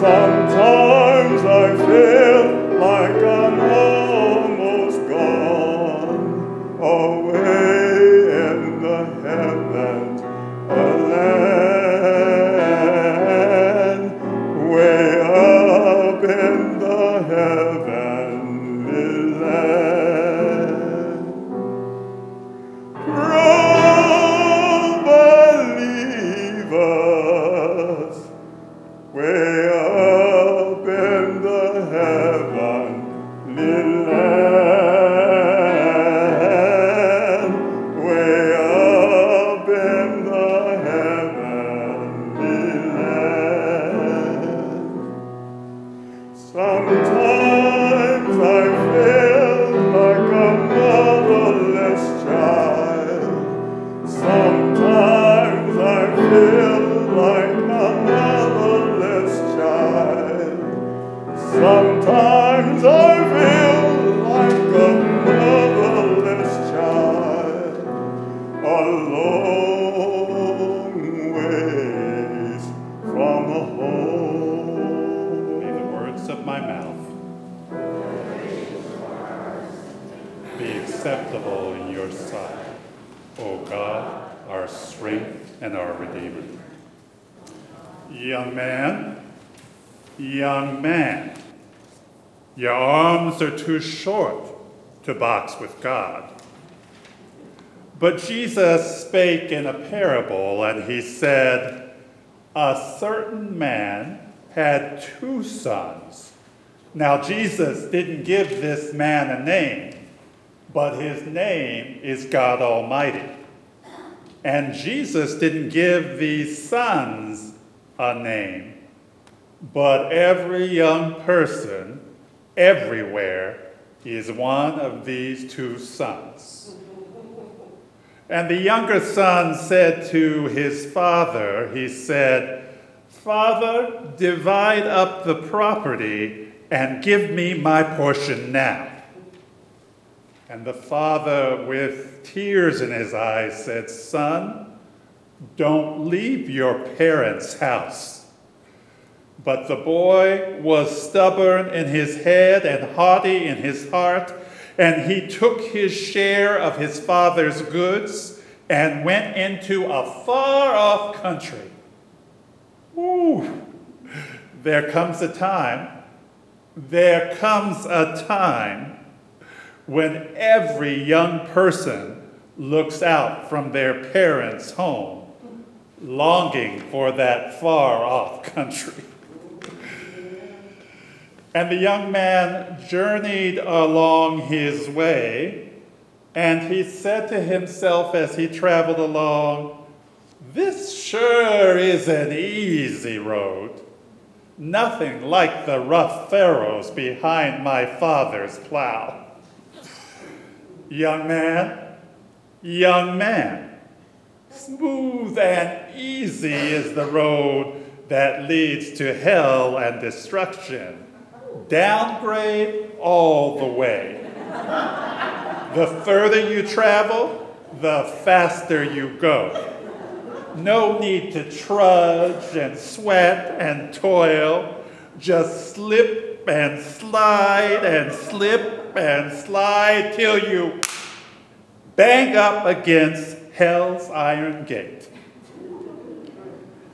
Sometimes I feel like way young man, your arms are too short to box with God. But Jesus spake in a parable, and he said, A certain man had two sons. Now, Jesus didn't give this man a name, but his name is God Almighty. And Jesus didn't give these sons a name, but every young person everywhere is one of these two sons. And the younger son said to his father, he said, Father, divide up the property and give me my portion now. And the father, with tears in his eyes, said, Son, don't leave your parents' house. But the boy was stubborn in his head and haughty in his heart, and he took his share of his father's goods and went into a far off country. Ooh, there comes a time, there comes a time when every young person looks out from their parents' home, longing for that far off country. And the young man journeyed along his way, and he said to himself as he traveled along, This sure is an easy road. Nothing like the rough furrows behind my father's plow. Young man, young man, smooth and easy is the road that leads to hell and destruction. Downgrade all the way. The further you travel, the faster you go. No need to trudge and sweat and toil. Just slip and slide and slip and slide till you bang up against hell's iron gate.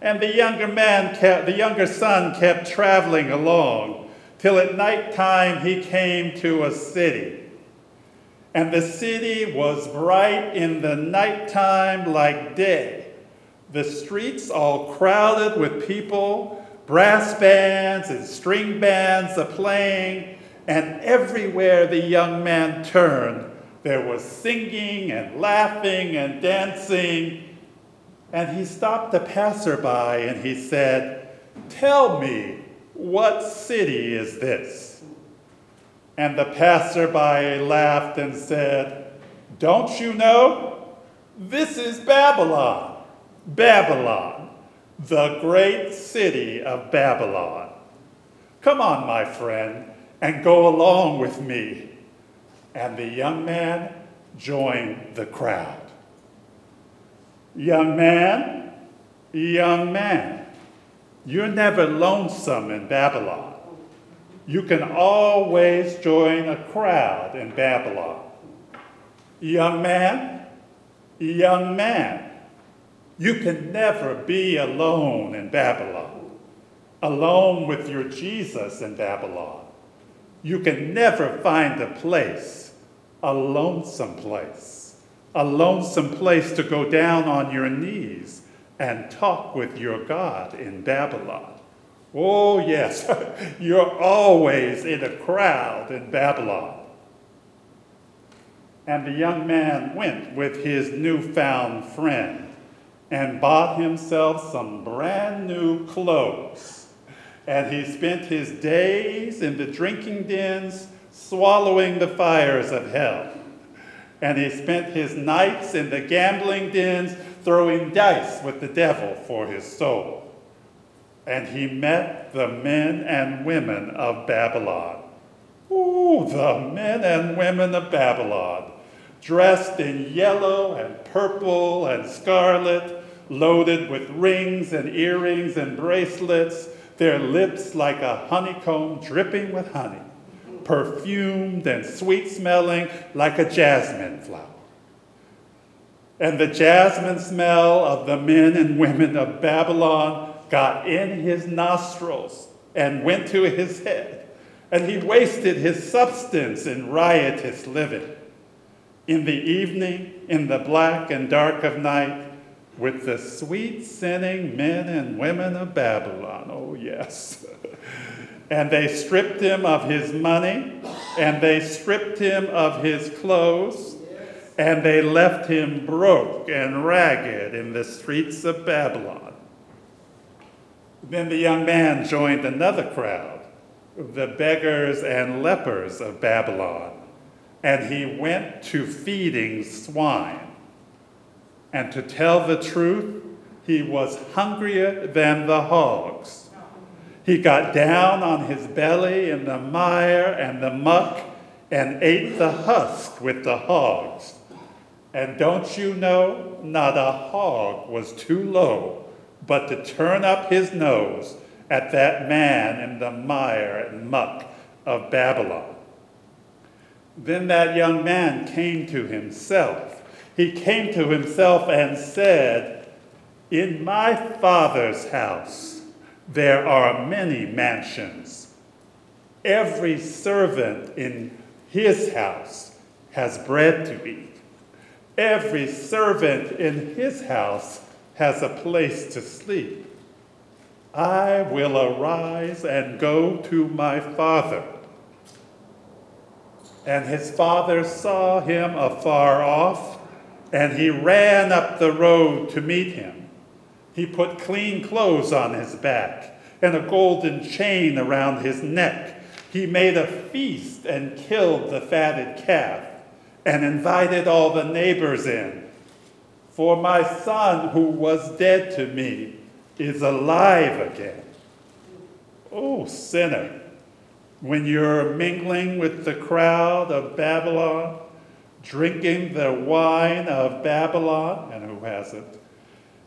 And the younger man kept, the younger son kept traveling along till at night time he came to a city. And the city was bright in the nighttime like day. The streets all crowded with people, brass bands and string bands a playing, and everywhere the young man turned, there was singing and laughing and dancing. And he stopped a passerby and he said, Tell me, what city is this? And the passerby laughed and said, Don't you know? This is Babylon. Babylon, the great city of Babylon. Come on, my friend, and go along with me. And the young man joined the crowd. Young man, young man, You're never lonesome in Babylon. You can always join a crowd in Babylon. Young man, young man, you can never be alone in Babylon, alone with your Jesus in Babylon. You can never find a place, a lonesome place, a lonesome place to go down on your knees and talk with your God in Babylon. Oh, yes, you're always in a crowd in Babylon. And the young man went with his newfound friend and bought himself some brand new clothes. And he spent his days in the drinking dens, swallowing the fires of hell. And he spent his nights in the gambling dens, throwing dice with the devil for his soul and he met the men and women of Babylon. Ooh, the men and women of Babylon, dressed in yellow and purple and scarlet, loaded with rings and earrings and bracelets, their lips like a honeycomb dripping with honey, perfumed and sweet smelling like a jasmine flower. And the jasmine smell of the men and women of Babylon got in his nostrils and went to his head, and he wasted his substance in riotous living. In the evening, in the black and dark of night, with the sweet sinning men and women of Babylon. Oh, yes. and they stripped him of his money, and they stripped him of his clothes, and they left him broke and ragged in the streets of Babylon. Then the young man joined another crowd, the beggars and lepers of Babylon, and he went to feeding swine. And to tell the truth, he was hungrier than the hogs. He got down on his belly in the mire and the muck and ate the husk with the hogs. And don't you know, not a hog was too low but to turn up his nose at that man in the mire and muck of Babylon. Then that young man came to himself. He came to himself and said, In my father's house there are many mansions. Every servant in his house has bread to eat. Every servant in his house has a place to sleep. I will arise and go to my father. And his father saw him afar off, and he ran up the road to meet him. He put clean clothes on his back and a golden chain around his neck. He made a feast and killed the fatted calf and invited all the neighbors in. For my son who was dead to me is alive again. Oh, sinner, when you're mingling with the crowd of Babylon, drinking the wine of Babylon, and who hasn't,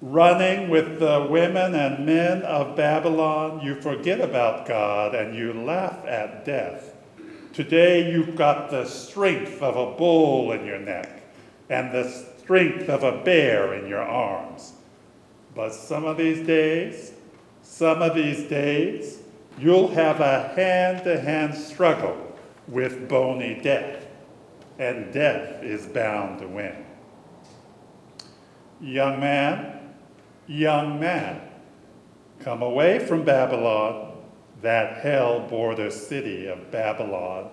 running with the women and men of Babylon, you forget about God and you laugh at death. Today you've got the strength of a bull in your neck and the strength of a bear in your arms. But some of these days, some of these days, you'll have a hand to hand struggle with bony death, and death is bound to win. Young man, young man, come away from Babylon, that hell border city of Babylon.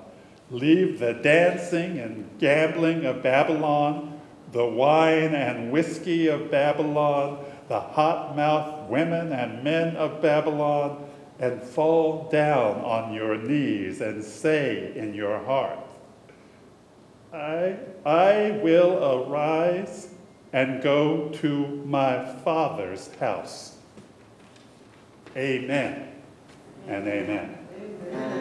Leave the dancing and gambling of Babylon the wine and whiskey of Babylon, the hot mouthed women and men of Babylon, and fall down on your knees and say in your heart, I, I will arise and go to my Father's house. Amen and amen. amen.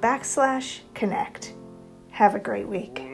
backslash connect. Have a great week.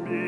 Me